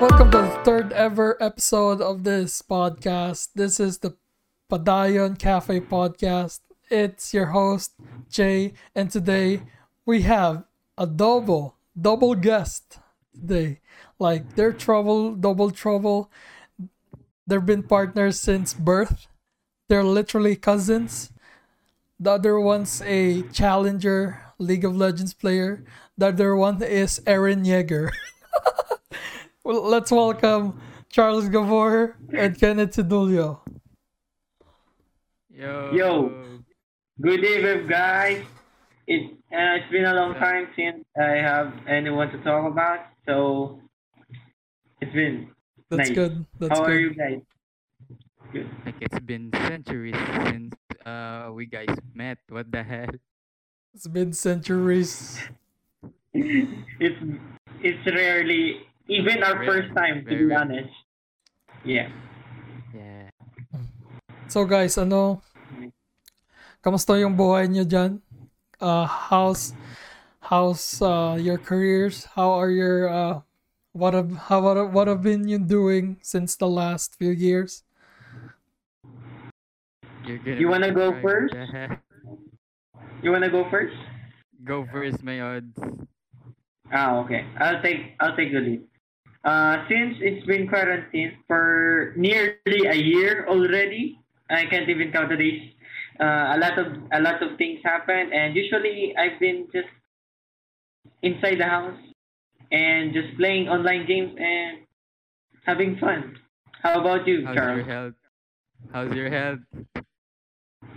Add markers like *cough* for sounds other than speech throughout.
Welcome to the third ever episode of this podcast. This is the Padayon Cafe podcast. It's your host, Jay, and today we have a double, double guest today. Like, they're trouble, double trouble. They've been partners since birth. They're literally cousins. The other one's a challenger League of Legends player. The other one is Eren Yeager. *laughs* well, let's welcome Charles Gavor and Kenneth Sidulio. Yo. Yo. Good evening, guys. It uh, it's been a long time since I have anyone to talk about, so it's been That's nice. good. That's How good. are you guys? Good. Like it's been centuries since uh we guys met. What the hell? It's been centuries. *laughs* it's it's rarely even our Rare. first time to be rare. honest. Yeah. Yeah. So guys, ano? Kamusta yung buhay niyo dyan? Uh, how's how's uh, your careers? How are your uh, what have how what have, what have been you doing since the last few years? You're gonna You be wanna go surprised. first? What the hell? You wanna go first? *laughs* Go first, my odds. Ah, okay. I'll take I'll take the lead. Uh, since it's been quarantine for nearly a year already, I can't even count the days. Uh, a lot of a lot of things happen, and usually I've been just inside the house and just playing online games and having fun. How about you, How's your Charles? health? How's your health?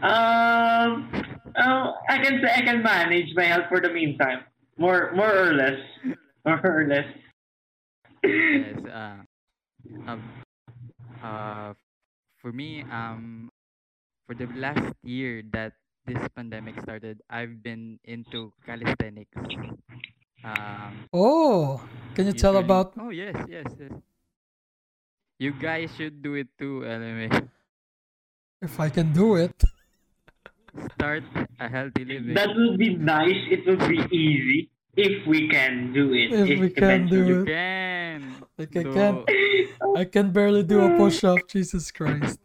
Um, oh, I can say I can manage my health for the meantime, more more or less, more or less. Yes. Uh, um, uh, for me, um, for the last year that this pandemic started, I've been into calisthenics. Um, Oh, can you tell usually- about? Oh yes, yes, yes. You guys should do it too, LMA. If I can do it. Start a healthy living. That would be nice. It would be easy if we can do it. If we can do you it. can. Like I So, can't. I can barely do a push up. Jesus Christ.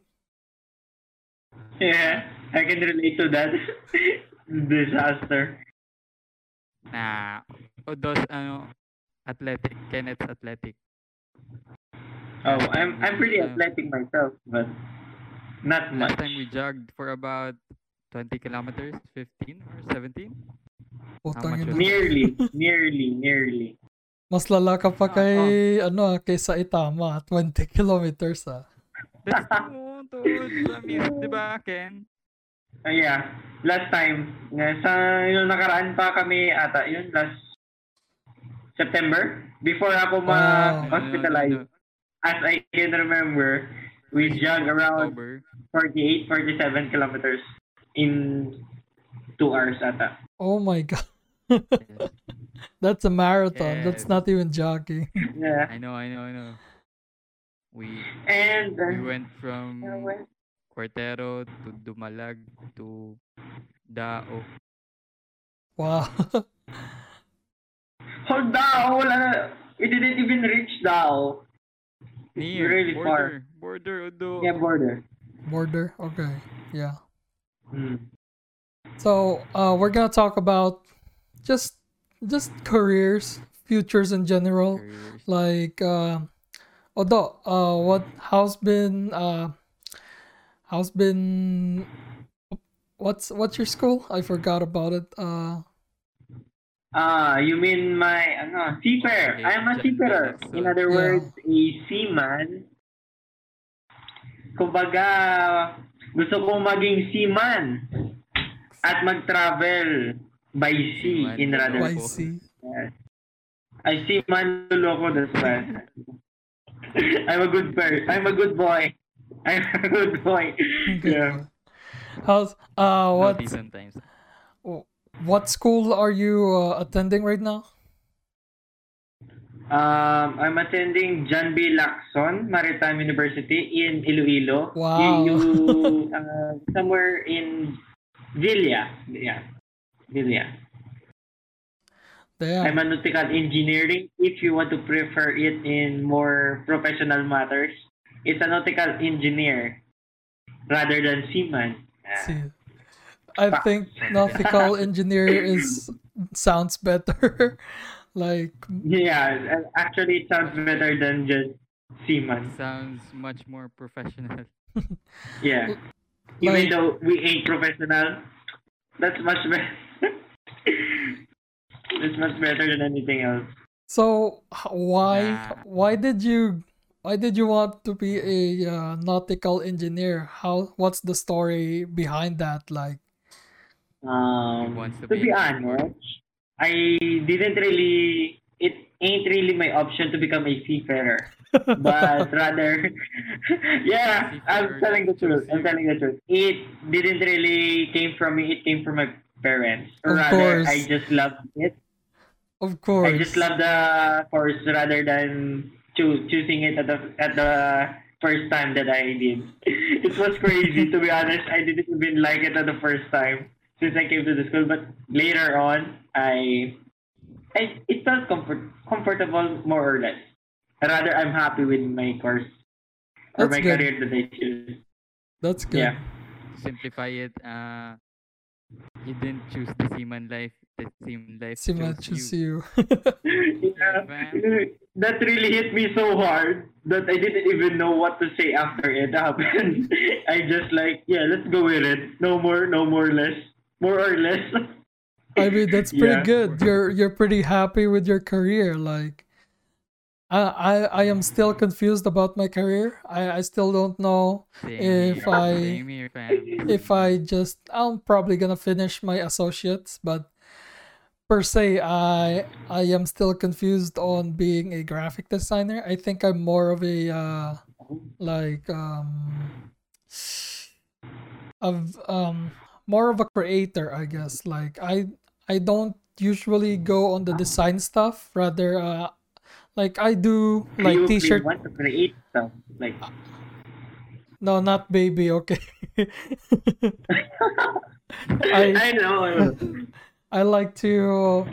Yeah, I can relate to that *laughs* disaster. Nah. O dos, ano, athletic. Kenneth's athletic. Oh, I'm I'm pretty Uh, athletic myself, but not much. Last time we jogged for about 20 kilometers, 15 or 17. Putang much ina. Nearly, nearly, nearly. Mas lala ka pa Ah, kay ano ah, kaysa Itama, 20 *laughs* kilometers ah. That's true, dude. Di ba, Ken? Uh, yeah, last time, nga- sa yung nakaraan pa kami ata, yun last September, before ako ma-hospitalize, as I can remember, we jogged around October. 48, 47 kilometers in two hours ata. Oh my *laughs* god. That's a marathon. That's not even jogging. Yeah. I know, I know, I know. We And, we uh, went from Cuartero to Dumalag to Dao. Wow. *laughs* hold Dao, wala na, we didn't even reach Dao. Near, really border, border, Udo. Yeah, border. Border. Okay. Yeah. Hmm. So, uh we're going to talk about just just careers, futures in general. Careers. Like uh although uh what how's been uh how's been what's what's your school? I forgot about it. Uh Ah, you mean my ano, seafarer. Okay, I am a John seafarer. Felix, In uh, other Yeah. words, a seaman. Kumbaga, gusto kong maging seaman at mag-travel by sea in rather. by sea. Yes. I seaman loko that's why. *laughs* I'm a good person. I'm a good boy. I'm a good boy. *laughs* yeah. How's uh what Naughty sometimes. what school are you uh, attending right now? Um, I'm attending John B. Lacson Maritime University in Iloilo. Wow. You, you, *laughs* uh, somewhere in Villa. Yeah. Villa. I'm Damn. a nautical engineering. If you want to prefer it in more professional matters, it's a nautical engineer rather than seaman. See, I think nautical *laughs* engineer is sounds better. *laughs* like Yeah, actually, it sounds better than just seaman. Sounds much more professional. *laughs* Yeah. Even Like- though we ain't professional, that's much better. *laughs* it's much better than anything else. so why Nah. why did you why did you want to be a uh, nautical engineer? How what's the story behind that? Like Um, to to be be honest, I didn't really. It ain't really my option to become a seafarer, but rather, *laughs* yeah, I'm telling the truth. I'm you. telling the truth. It didn't really came from me. It came from my parents. Of rather, course. I just loved it. of course. I just love the course rather than choo- choosing it at the at the first time that I did. *laughs* It was crazy to be honest. I didn't even like it at the first time since I came to the school, but later on, I, I it felt comfort comfortable more or less. Rather, I'm happy with my course or That's my good. career that I choose. That's good. Yeah. Simplify it. Uh, you didn't choose the seaman life. The seaman life Sima chose choose you. you. *laughs* yeah, that really hit me so hard that I didn't even know what to say after it *laughs* happened. I just like, yeah, let's go with it. No more, no more less, more or less. I mean, that's pretty Yeah. good. You're you're pretty happy with your career. Like, I I I am still confused about my career. I I still don't know Same If here, I- here, if I just I'm probably gonna finish my associates, but per se, I I am still confused on being a graphic designer. I think I'm more of a uh, like um of um more of a creator, I guess. Like I I don't usually go on the design stuff. Rather, uh, like I do like you t-shirt. You want to create stuff like No, not baby. Okay. *laughs* I, I- know. I like to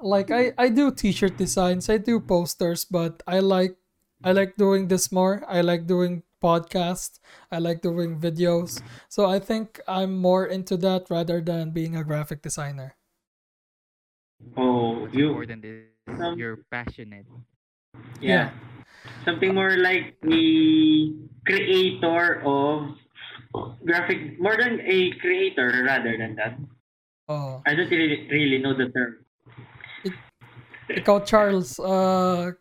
like I I do t-shirt designs, I do posters, but I like I like doing this more. I like doing podcasts. I like doing videos. So I think I'm more into that rather than being a graphic designer. Oh, What's you important is Um, you're passionate. Yeah. Something more like a creator of graphic, more than a creator rather than that. Oh, I don't really, really know the term. ikaw Charles, uh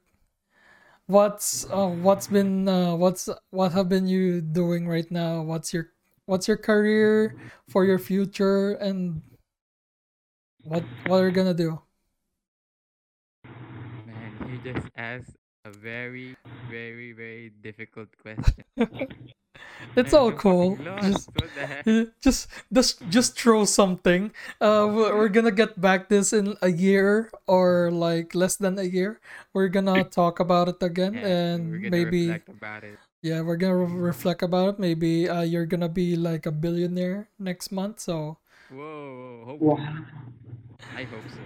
what's uh, what's been uh, what's what have been you doing right now? What's your what's your career for your future and what what are you gonna do? Man, you just asked a very, very, very difficult question. *laughs* It's Man, all cool. *laughs* fucking *laughs* Just lost. What the heck? Just just just throw something uh we- we're gonna get back this in a year or like less than a year we're gonna talk about it again Yeah, and we're gonna maybe reflect about it. yeah we're gonna re- reflect about it maybe uh you're gonna be like a billionaire next month so Whoa, hope Wow. I hope so.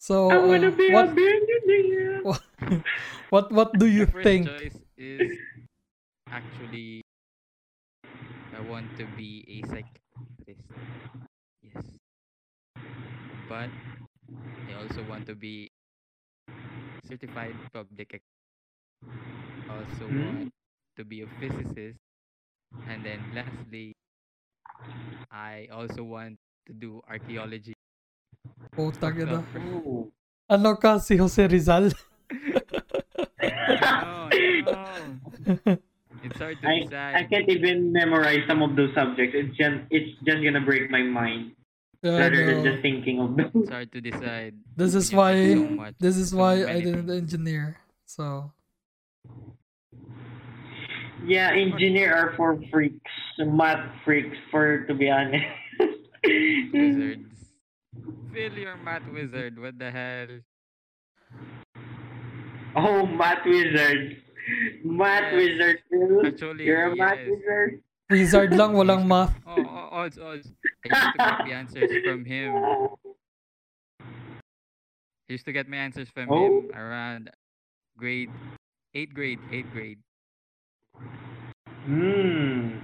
So I uh, wanna be what, a billionaire. *laughs* what what do you My first think choice is actually I want to be a psychiatrist. Yes. But I also want to be certified public ac- also Hmm. want to be a physicist and then lastly I also want to do archaeology. Putang ina. Oh. ano ka ah, si Jose Rizal No, no. It's hard to I, decide. I can't even memorize some of those subjects. It's just it's just gonna break my mind Yeah, rather than just thinking of those. It's hard to decide. this is why so much- this is so why I didn't things. engineer so Yeah, engineer are for freaks, math freaks. For to be honest. Wizards. Phil, you're math wizard. What the hell? oh, math wizard, math Yes. wizard. Phil. Actually, You're a math yes. wizard. wizard lang walang math *laughs* Oh, oh, odds, odds. I used to get the answers from him. I used to get my answers from Oh. him around grade eighth grade, eighth grade. Hmm.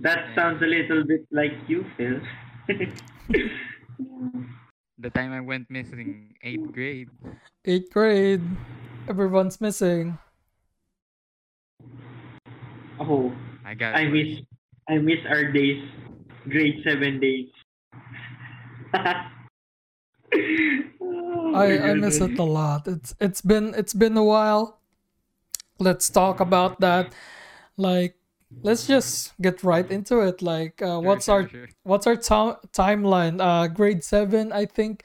That Yeah. sounds a little bit like you, Phil. *laughs* The time I went missing, eighth grade. Eighth grade. Everyone's missing. oh, I got I miss I miss our days, grade seven days. Oh, *laughs* I, I miss it a lot. It's it's been it's been a while. Let's talk about that. Like let's just get right into it. Like uh, what's sure, our sure. what's our ti- timeline? Uh grade 7, I think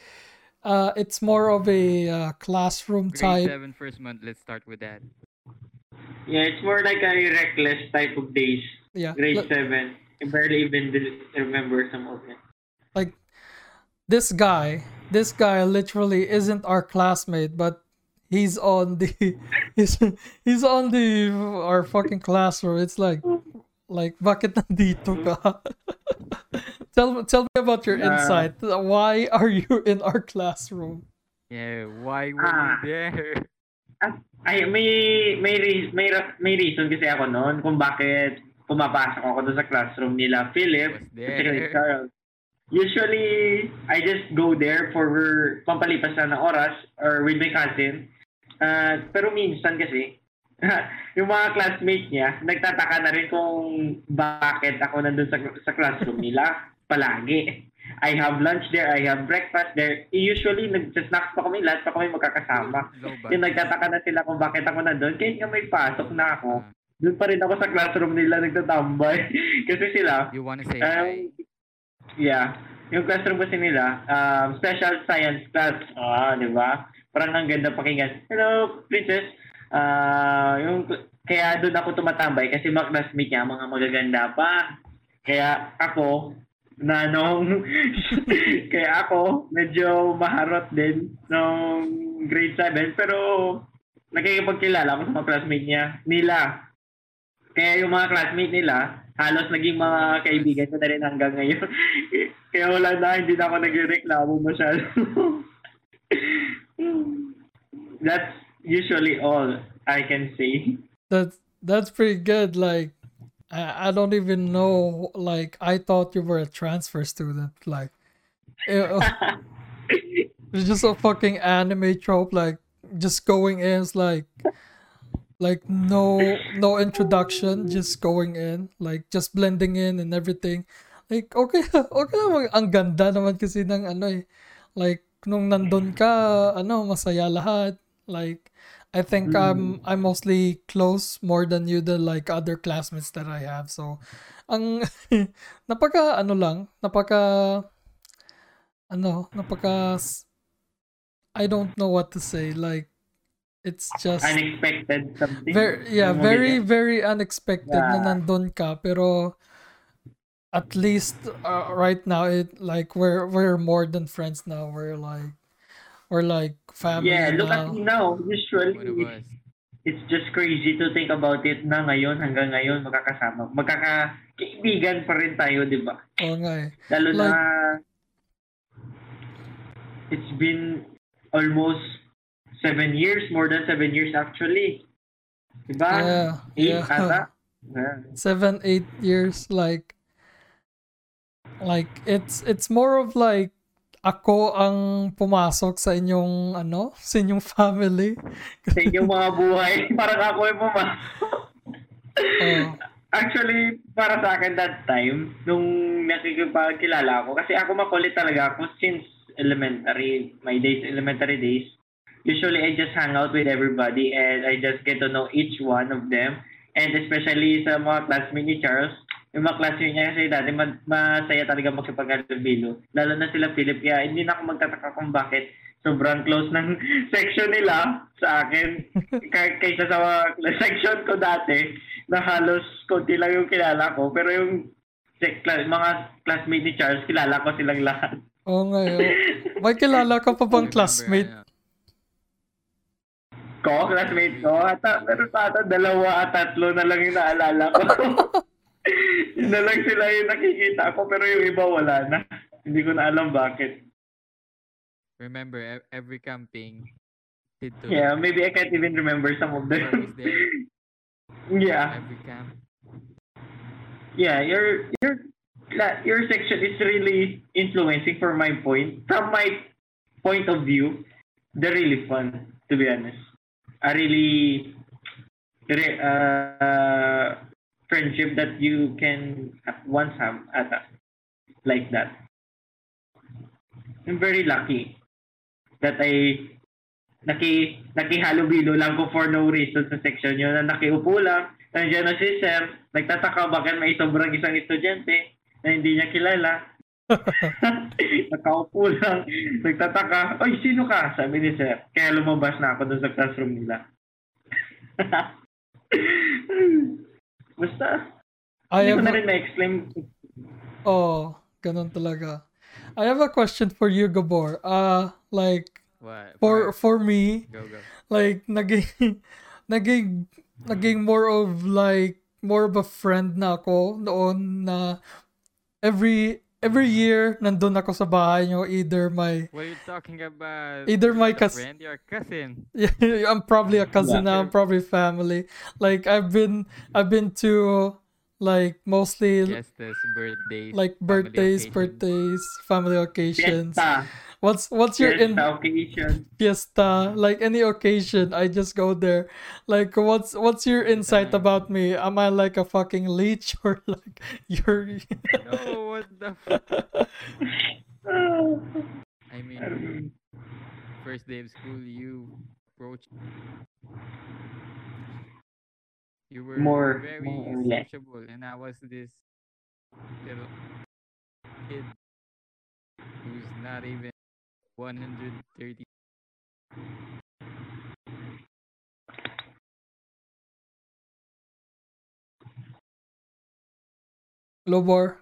uh it's more of a uh, classroom Grade type. seven, first month. Let's start with that. Yeah, it's more like a reckless type of days. Yeah. Grade li- seven. I barely even remember some of it. like this guy this guy literally isn't our classmate but he's on the *laughs* he's, he's on the our fucking classroom it's like like bakit nandito ka *laughs* tell tell me about your Uh, insight why are you in our classroom Yeah, why were Ah. you there? Ay, may may may may reason kasi ako noon kung bakit pumapasok ako doon sa classroom nila Philip at. Charles. Usually, I just go there for pampalipas na ng oras or with my cousin. Uh, pero minsan kasi, *laughs* yung mga classmates niya, nagtataka na rin kung bakit ako nandun sa, sa classroom nila palagi. I have lunch there, I have breakfast there. Usually, nag-snacks pa kami, lahat pa kami magkakasama. Yung nagtataka na sila kung bakit ako nandun. Kahit nga may pasok na ako, doon pa rin ako sa classroom nila nagtatambay. *laughs* kasi sila, you wanna say um, hi? yeah, yung classroom kasi nila, um, special science class. Ah, di ba? Parang ang ganda pakinggan. Hello, princess. Ah, yung kaya doon ako tumatambay kasi mga classmate niya, mga magaganda pa. Kaya ako, na nung, *laughs* kaya ako, medyo maharot din nung grade 7. Pero, nakikipagkilala ako sa mga classmate niya, nila. Kaya yung mga classmate nila, halos naging mga kaibigan ko na rin hanggang ngayon. *laughs* Kaya wala na, hindi na ako nagreklamo masyado. *laughs* That's usually all I can say. that's that's pretty good like I, I don't even know like i thought you were a transfer student like it- *laughs* It's just a fucking anime trope, like just going in, it's like like no no introduction, just going in, like just blending in and everything. Like okay, *laughs* okay naman, ang ganda naman kasi ng ano eh. Like nung nandun ka, ano, masaya lahat. Like I think I'm I'm mostly close more than you than like other classmates that I have. So ang *laughs* napaka ano lang, napaka ano, napaka I don't know what to say. Like it's just Unexpected something. very yeah, very very unexpected na Yeah. nandun ka pero at least uh, right now it like we're we're more than friends now. We're like we're like family Yeah, look now. at me now. Usually, us. it's just crazy to think about it na ngayon, hanggang ngayon, magkakasama. Magkakaibigan pa rin tayo, di ba? Oo nga eh. Lalo na, it's been almost seven years, more than seven years actually. Diba? Yeah, Eight yeah. ata? *laughs* Yeah. seven eight years like like it's it's more of like ako ang pumasok sa inyong ano *laughs* sa inyong family Sa inyong mga buhay, *laughs* parang ako yung pumasok. oh, Actually, para sa akin that time, nung nakikipagkilala ako, kasi ako makulit talaga ako since elementary, my days, elementary days. Usually, I just hang out with everybody and I just get to know each one of them. And especially sa mga classmate ni Charles, yung mga classmate niya kasi dati ma- masaya talaga makipagkalubilo. Lalo na sila Philip, kaya hindi na ako magtataka kung bakit sobrang close ng *laughs* section nila sa akin. *laughs* Kay- kaysa sa mga *laughs* section ko dati na halos konti lang yung kilala ko. Pero yung mga classmate ni Charles kilala ko silang lahat. Oh ngayon may kilala ka pa bang classmate? ko classmate ko? Ata pero ata dalawa at tatlo na lang yung naalala ko yun na lang sila yung nakikita ko pero yung iba wala na hindi ko na alam bakit remember e- every camping. Did to yeah, maybe I can't even remember some of them. yeah, Every camp. yeah. Your your your section is really influencing for my point. From my point of view, they're really fun. To be honest, a really re- uh, friendship that you can once have at a, like that. I'm very lucky that I naki nakihalubilo lang ko for no reason sa section yun na nakiupo lang nandiyan na si sir nagtataka bakit may sobrang isang estudyante na hindi niya kilala? *laughs* Nakaupo lang nagtataka oy sino ka? Sabi ni sir kaya lumabas na ako dun sa classroom nila *laughs* *laughs* basta I hindi ko have na a, rin ma-explain oh, ganun talaga. I have a question for you, Gabor. Uh, like, What? for Mark, for me, go go. like, naging, *laughs* naging, naging more of, like, more of a friend na ako noon na every, every year, nandun ako sa bahay nyo, either my, What are you talking about? Either my not a cous- friend, you're cousin. Yeah, *laughs* I'm probably a cousin Yeah. now. I'm probably family. Like I've been, I've been to like mostly Fiestas, birthdays. like birthdays, occasions. birthdays, family occasions. fiesta What's what's your in fiesta occasion fiesta? Like any occasion, I just go there. Like what's what's your insight Time. about me? Am I like a fucking leech *laughs* or like you're? No, what the fuck? *sighs* I mean, first day of school, you approached. You were More- very more or less. sociable, and I was this little kid who's not even 130. Lobor.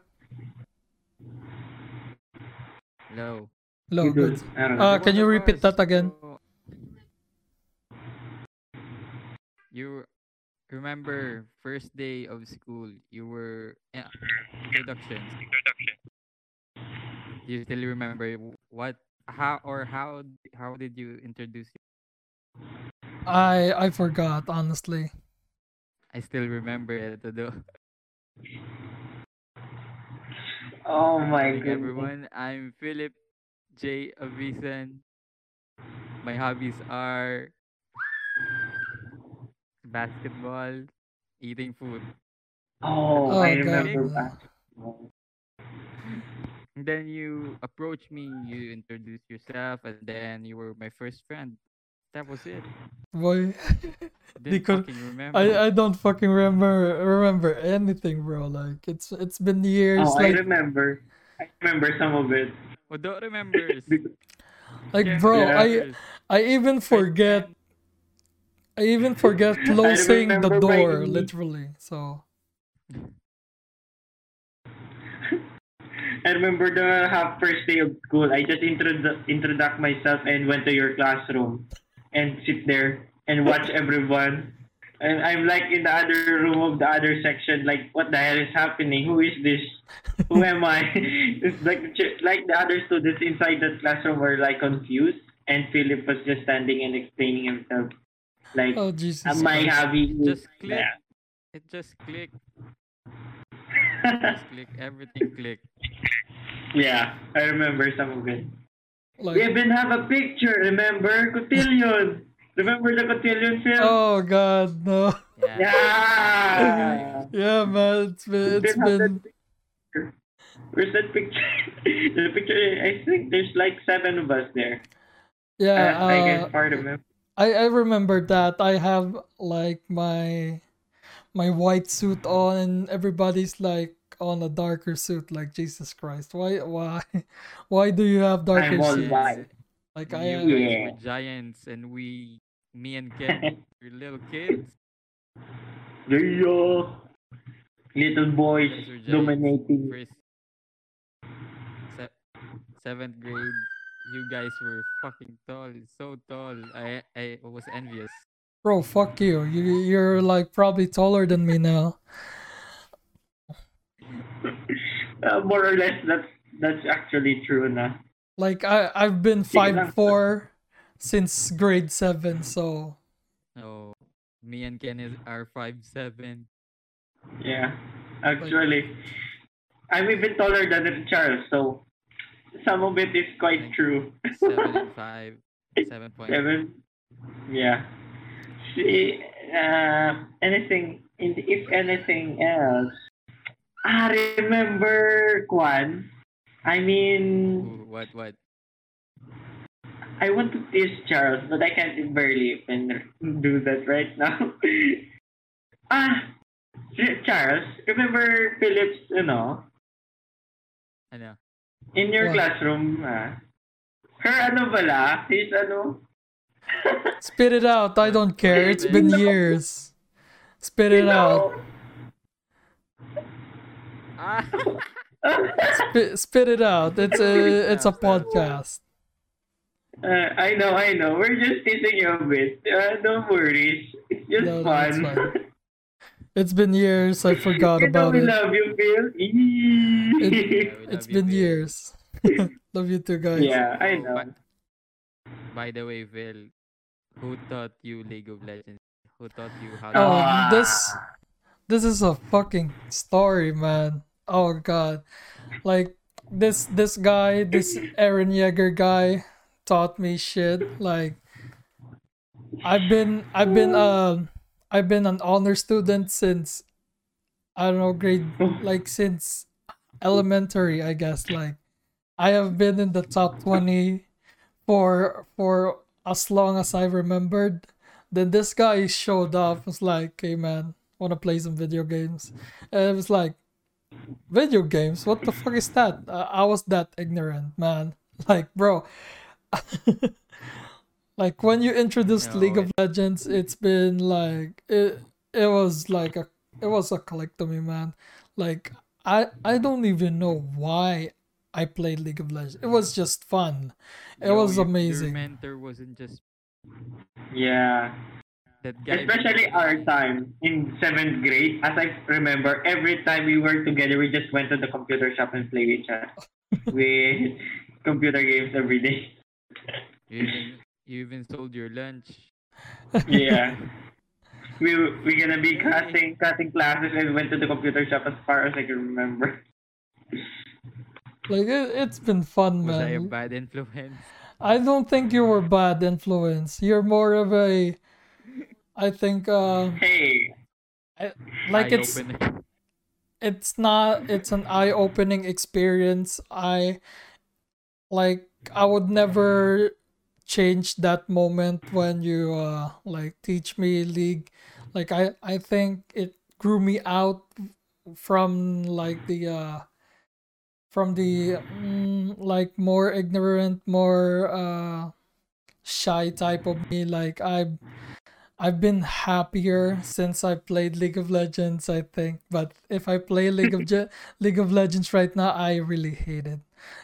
low. Low. you do- Good. I don't know. Uh, can you repeat that again? You remember first day of school? You were yeah, introductions. You still remember what, how, or how, how did you introduce? it? I I forgot honestly. I still remember it. Though. Oh my Hey, goodness. everyone, I'm Philip J. Avisan. My hobbies are basketball, eating food. Oh, Oh, I God. remember basketball. And then you *laughs* approached me, you introduced yourself, and then you were my first friend. That was it. Boy, *laughs* Didn't could- fucking remember. I I don't fucking remember remember anything, bro. Like it's it's been oh, years. Oh, I remember. I remember some of it. oh, don't remembers. *laughs* like Can't bro, I. I even forget I even forget closing the door literally. So I remember the half first day of school. I just introdu- introduced myself and went to your classroom and sit there and watch everyone. And I'm like in the other room of the other section, like what the hell is happening? Who is this? Who am I? *laughs* it's like the like the other students inside the classroom were like confused, and Philip was just standing and explaining himself, like, oh Jesus. "Am I Christ. having Just click. Yeah. It just click. Just *laughs* click. Everything click. yeah, I remember some of it. We even have a picture, remember? Cotillion. Remember the Cotillion film? oh god no. Yeah. Yeah. *laughs* Yeah man, it's been We it's still have that been picture. Where's that picture? *laughs* the picture, I think there's like seven of us there. yeah. I, I uh, can part of it. I I remember that I have like my my white suit on and everybody's like on a darker suit like Jesus Christ why why *laughs* why do you have darker I'm all suits white. like you I am Yeah. giants, and we, me and Ken, *laughs* were little kids. Yeah. Little boys Guys were giants. dominating. First, se- seventh grade, you guys were fucking tall, so tall. I I was envious. Bro fuck you you you're like probably taller than me now *laughs* Uh, more or less, that's that's actually true na. Like I I've been five four since grade seven, so So me and Ken are five seven. Yeah, actually, I'm even taller than Charles, so some of it is quite true. Seven and five. Seven point *laughs* Seven. Yeah. See, uh, anything, in- if anything else, I remember Kwan. I mean, what what? I want to tease Charles, but I can't barely even do that right now. *laughs* ah, Charles, remember Phillips, you know, Ano? in your What? classroom, ah, her ano bala, his ano, spit it out. I don't care. It's been years. Spit it out. Ah! *laughs* Spit, spit it out. It's a it's a podcast. Uh, I know, I know. We're just teasing you a bit. Uh, don't worry. It's just No, no, fun. fine. It's been years. I forgot *laughs* You know about we it. love you, Phil. It- *laughs* we It's you, been Phil. years. Love you too, guys. yeah, I know. By, by the way, Phil, who taught you League of Legends? Who taught you how to Oh? Ah. this this is a fucking story, man. Oh god. Like this this guy, this Eren Yeager guy taught me shit. Like I've been I've been um I've been an honor student since I don't know grade like since elementary, I guess. Like I have been in the top 20 for for as long as I remembered. Then this guy showed up, was like, "Hey man, wanna play some video games?" And it was like, "Video games? What the fuck is that?" Uh, I was that ignorant, man. *laughs* Like, bro, *laughs* like when you introduced No, League of Legends, it's been like it. It was like a. It was a click to me, man. Like I. I don't even know why I played League of Legends. It was mm. just fun. It Yo, was amazing. Your mentor wasn't just Yeah. that guy. Especially our time in seventh grade. As I remember, every time we were together, we just went to the computer shop and played with each other. with computer games every day. You even, you even sold your lunch. Yeah. *laughs* we we gonna be cutting cutting classes and went to the computer shop as far as I can remember. Like it, it's been fun, Was I a bad influence? I don't think you were bad influence. You're more of a I think uh Hey, like it's Eye-opener. it's not it's an eye-opening experience. I like I would never change that moment when you uh like teach me league. Like I I think it grew me out from like the uh from the mm, like more ignorant, more uh shy type of me. Like I I've been happier since I played League of Legends, I think. But if I play League of *laughs* Je- League of Legends right now, I really hate it.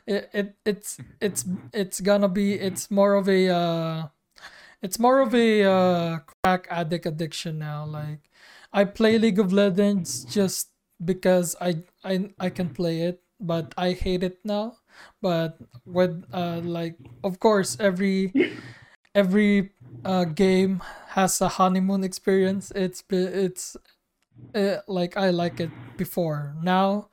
It, it it's it's it's gonna be it's more of a uh it's more of a uh crack addict addiction now. Like I play League of Legends just because I I I can play it, but I hate it now. But with uh like of course every every uh game has a honeymoon experience. It's it's uh, like I like it before. Now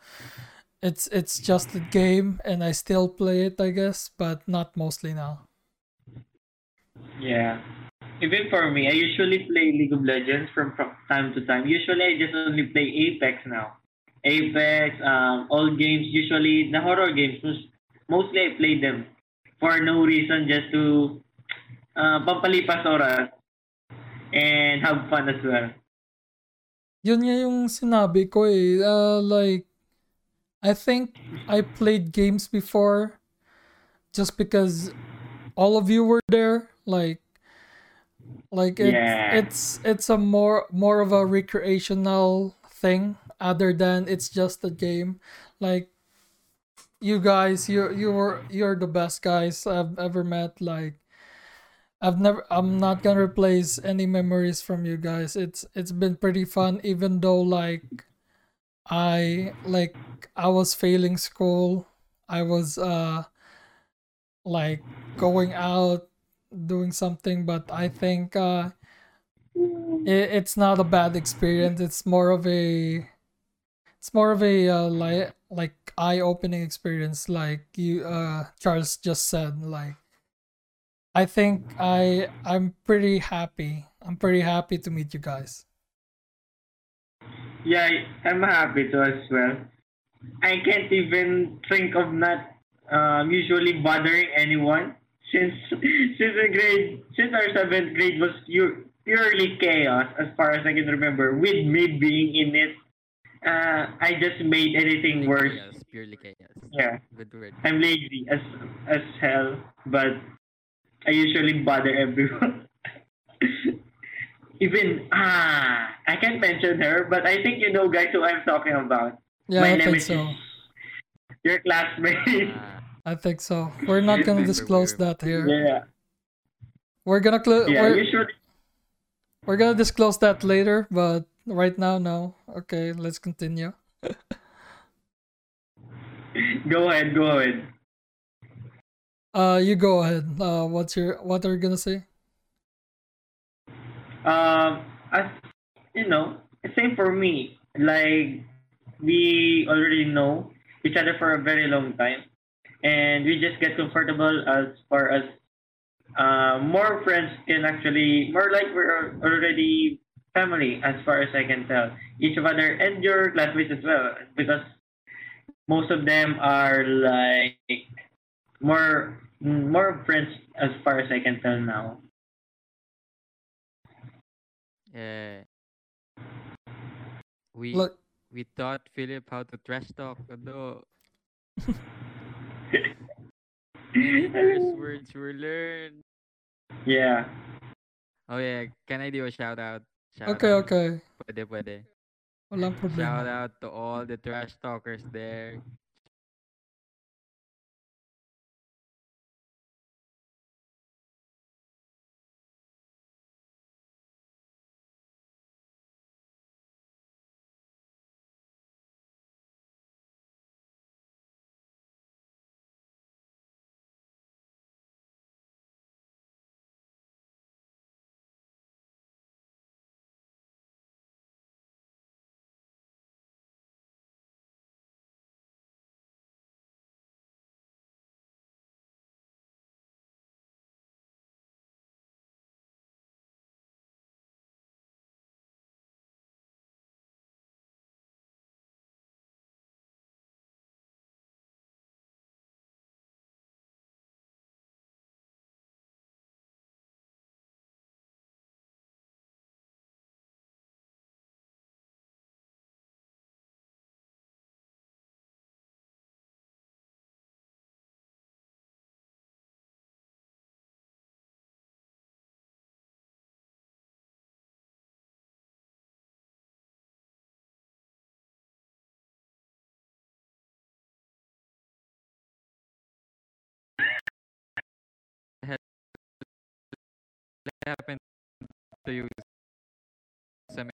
it's it's just a game and I still play it, I guess, but not mostly now. yeah. Even for me, I usually play League of Legends from, from time to time. Usually, I just only play Apex now. Apex, um, all games. Usually, the horror games. mos- Mostly, I play them for no reason, just to uh, pampalipas oras and have fun as well. Yun nga yung sinabi ko eh. Uh, like, I think I played games before just because all of you were there. Like, like it's Yeah. it's it's a more more of a recreational thing other than it's just a game. Like, you guys, you you were you're the best guys I've ever met. Like, I've never I'm not gonna replace any memories from you guys. It's it's been pretty fun even though like I like I was failing school. I was uh like going out, doing something, but I think uh, it, it's not a bad experience. It's more of a it's more of a uh, like like eye opening experience, like you uh Charles just said. Like I think I I'm pretty happy. I'm pretty happy to meet you guys. Yeah, I'm happy to as well. I can't even think of not um, usually bothering anyone since *laughs* since the grade since our seventh grade was pu- purely chaos as far as I can remember. With me being in it, uh, I just made anything worse. Chaos, purely chaos. Yeah, Good word. I'm lazy as as hell, but I usually bother everyone. *laughs* Even ah, I can't mention her, but I think you know guys who I'm talking about. Yeah, My I think so. Your classmate. Ah, I think so. We're not gonna disclose that here. yeah, We're gonna close. yeah. we're, Usually, we're gonna disclose that later, but right now, no. Okay, let's continue. *laughs* go ahead, go ahead. Uh, you go ahead. Uh, what's your what are you gonna say? Um, as you know, same for me. Like we already know each other for a very long time, and we just get comfortable as far as uh, more friends can actually more like we're already family as far as I can tell. Each of other and your classmates as well, because most of them are like more more friends as far as I can tell now. yeah. We Look, we taught Philip how to trash talk, although *laughs* curse words were learned. yeah. Oh yeah, can I do a shout out? Shout okay, out. okay. Pwede, pwede. Walang Shout problema. out to all the trash talkers there. Happened to you? Sa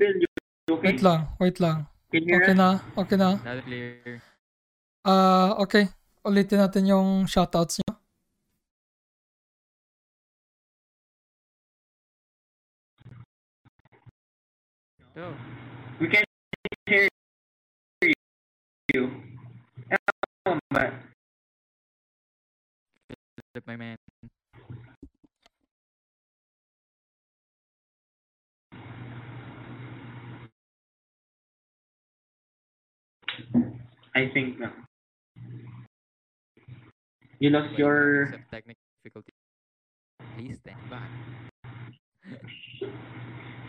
Phil, okay? Wait lang, wait lang. Okay na, okay na. clear. Ah, okay. Ulitin natin yung shoutouts nyo. Go. We can hear you. Oh, Philip, my man. I think no. You lost Wait, your. Technical difficulty. Please stand back.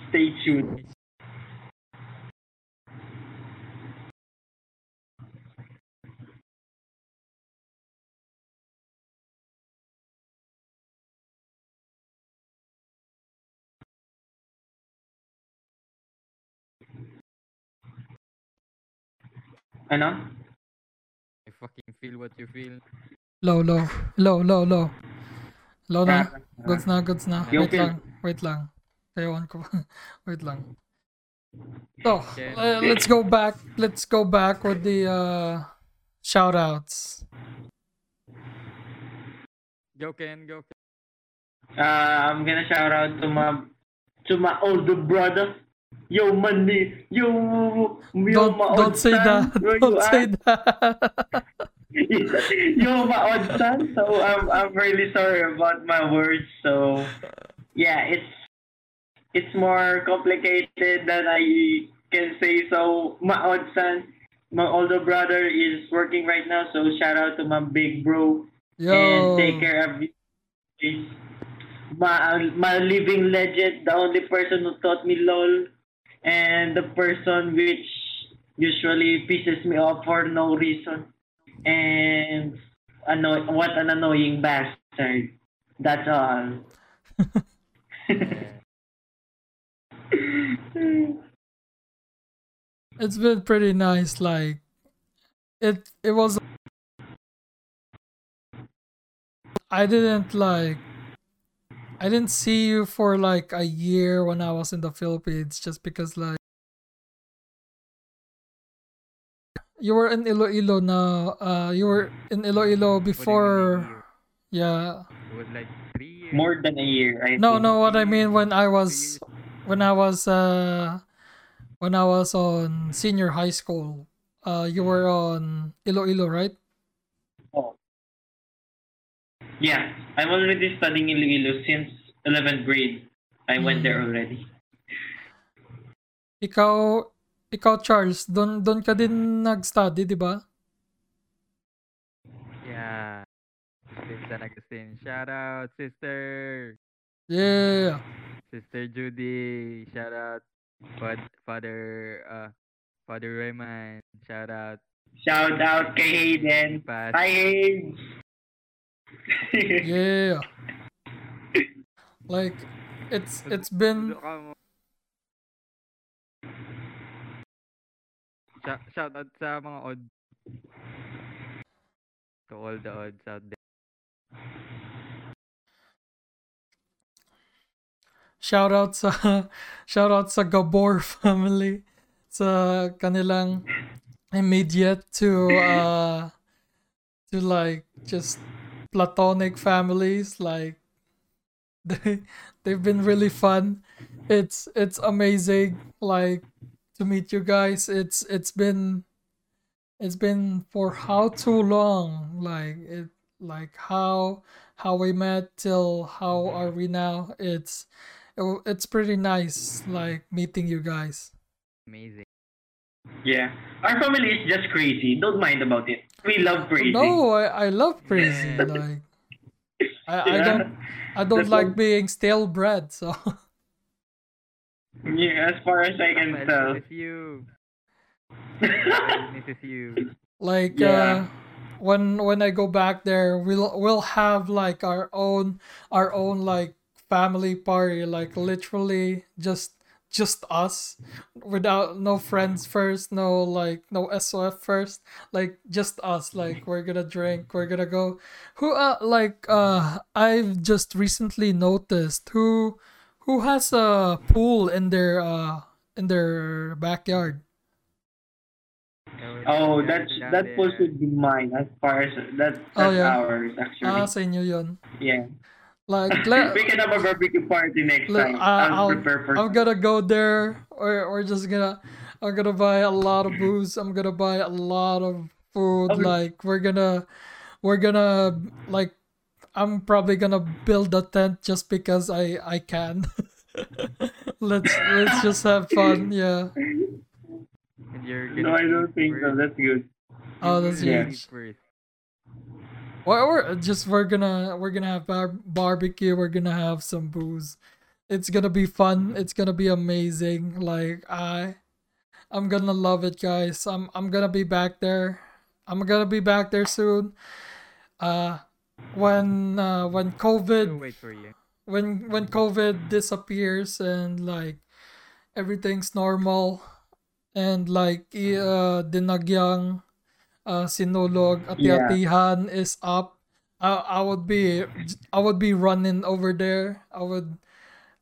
Stay tuned. *laughs* Ano? I fucking feel what you feel. Low, low, low, low, low. Low na. Goods na, goods na. Wait feel- lang, wait lang. Ewan ko. *laughs* wait lang. So, uh, let's go back. Let's go back with the uh shout outs. Go Ken, go Ken. Uh, I'm gonna shout out to my to my older brother. Yo, money. Yo, yo, Don't my don't say son. that. Where Don't say at? that. *laughs* Yo, my odd son. So I'm I'm really sorry about my words. So yeah, it's it's more complicated than I can say. So my odd son, my older brother is working right now. So shout out to my big bro Yo. and take care of you. My my living legend, the only person who taught me LOL, and the person which usually pisses me off for no reason. And annoy what an annoying bastard. That's all. *laughs* it's been pretty nice like it it was i didn't like i didn't see you for like a year when i was in the philippines just because like you were in iloilo now uh you were in iloilo What do you mean before yeah It was like three years. More than a year, I no think. no what i mean when i was when I was uh when I was on senior high school, uh you were on Iloilo, right? Yeah, I'm already studying in Iloilo since 11th grade. I went there Mm. already. Ikaw ikaw Charles, don don ka din nag-study, 'di ba? Yeah. Sis San Agustin. Shout out, sister. Yeah. Sister Judy. Shout out. Fad- Father uh Father Raymond. Shout out. Shout out kay Hayden. Pat. Hi, Hayden. Yeah. Like it's it's been Tulo ka mo. Shout, out sa mga odd. To all the odds out there. shout out sa *laughs* shout out sa Gabor family sa kanilang immediate to uh to like just platonic families like *laughs* they they've been really fun it's it's amazing like to meet you guys it's it's been it's been for how too long like it like how how we met till how are we now it's it, it's pretty nice like meeting you guys Amazing. yeah, our family is just crazy. Don't mind about it. We love crazy. no i i love crazy like i i don't i don't That's like what- being stale bread, so *laughs* Yeah, as far as I can Well, tell. misses you. Well, misses you. like uh Yeah. when when i go back there we'll we'll have like our own our own like family party like literally just just us without no friends first no like no sof first like just us like *laughs* we're gonna drink we're gonna go who uh like uh i've just recently noticed who who has a pool in their uh in their backyard Oh, yeah, that's down that post there. would be mine as far as that Oh, that's yeah. ours actually. ah sa inyo yun yeah. Like *laughs* le- we can have a barbecue party next Look, time. I- I'll, I'll- prepare for I'm gonna go there, or we're just gonna, I'm gonna buy a lot of booze. I'm gonna buy a lot of food. Okay. Like we're gonna, we're gonna like, I'm probably gonna build a tent just because I I can. *laughs* let's let's just have fun. *laughs* Yeah. And you're No, I don't think so. That's good. Oh, that's Yeah. huge. We're just we're gonna we're gonna have bar- barbecue. We're gonna have some booze. It's gonna be fun. It's gonna be amazing. Like I, I'm gonna love it, guys. I'm I'm gonna be back there. I'm gonna be back there soon. Uh, when uh when COVID wait for you. when when COVID disappears and like everything's normal and like i- uh dinagyang uh sinulog at Yeah. atihan is up I, I would be I would be running over there I would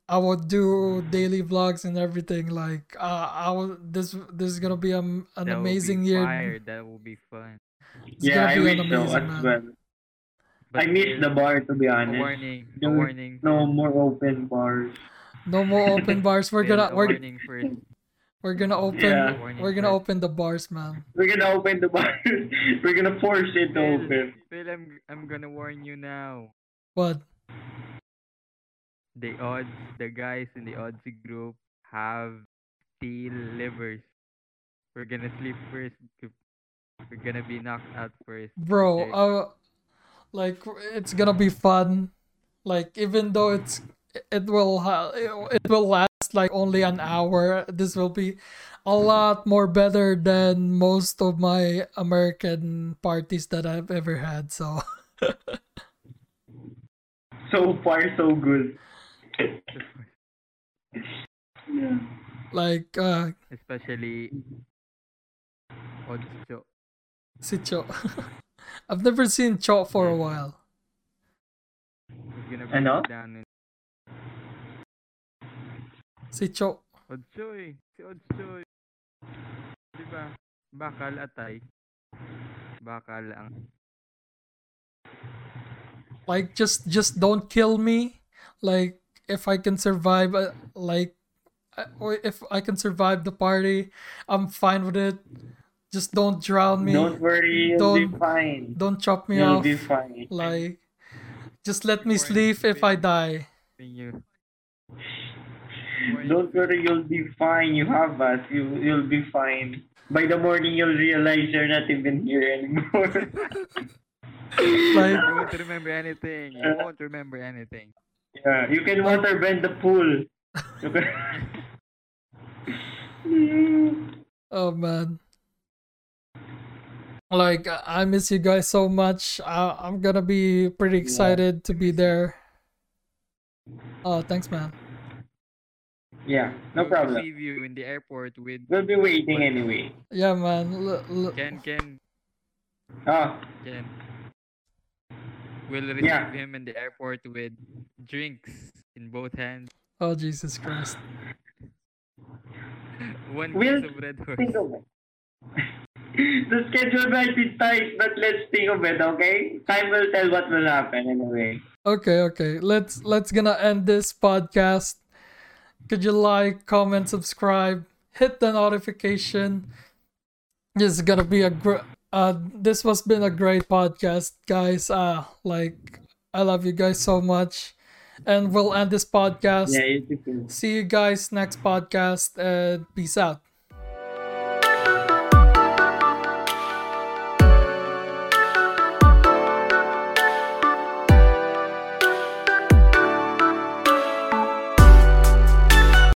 I would do daily vlogs and everything like uh I would this this is gonna be a, an That will be amazing year Fire. That will be fun. It's yeah, I gonna be wish an so as man. well. But I miss the bar to be honest. warning. A There- warning. No more open bars. No more open *laughs* bars. We're There's gonna we're, warning first. We're gonna open Yeah. we're gonna open the bars, man. We're gonna open the bars. We're gonna force it to Phil, open. Phil, I'm I'm gonna warn you now. What? The odds, the guys in the oddsy group have steel livers. We're gonna sleep first. We're gonna be knocked out first. Bro, Okay. uh like it's gonna be fun. Like even though it's it will ha- it will last like only an hour, this will be a lot more better than most of my American parties that I've ever had. So *laughs* So far, so good. yeah. like uh Especially odds cho. si Cho. *laughs* I've never seen Cho for a while. He's gonna be Ano? down in Si Cho. Odsoy. Si Odsoy. Diba? Bakal atay. Bakal ang like just just don't kill me like if i can survive uh, like uh, or if i can survive the party i'm fine with it just don't drown me Don't worry, you'll Don't- fine. don't chop me You'll off be fine. like just let me sleep if i die thing you. Don't worry, you'll be fine. You have us. You you'll be fine. By the morning, you'll realize you're not even here anymore. *laughs* like *laughs* You won't remember anything. You won't remember anything. yeah, you can water bend the pool. You *laughs* can... oh man like i miss you guys so much uh, i'm gonna be pretty excited to be there oh thanks man yeah, no We'll problem. receive you in the airport with We'll be waiting anyway. yeah man L- l- Ken Ken Oh, Ken. We'll receive Yeah. him in the airport with drinks in both hands. oh jesus christ *laughs* One We'll piece of red horse. think of it. *laughs* the schedule might be tight, but let's think of it, okay? Time will tell what will happen anyway. Okay, okay. Let's let's gonna end this podcast. Could you like, comment, subscribe, hit the notification? This is gonna be a great. uh this was been a great podcast, guys. Uh like I love you guys so much. And we'll end this podcast. Yeah, you too. See you guys next podcast and peace out.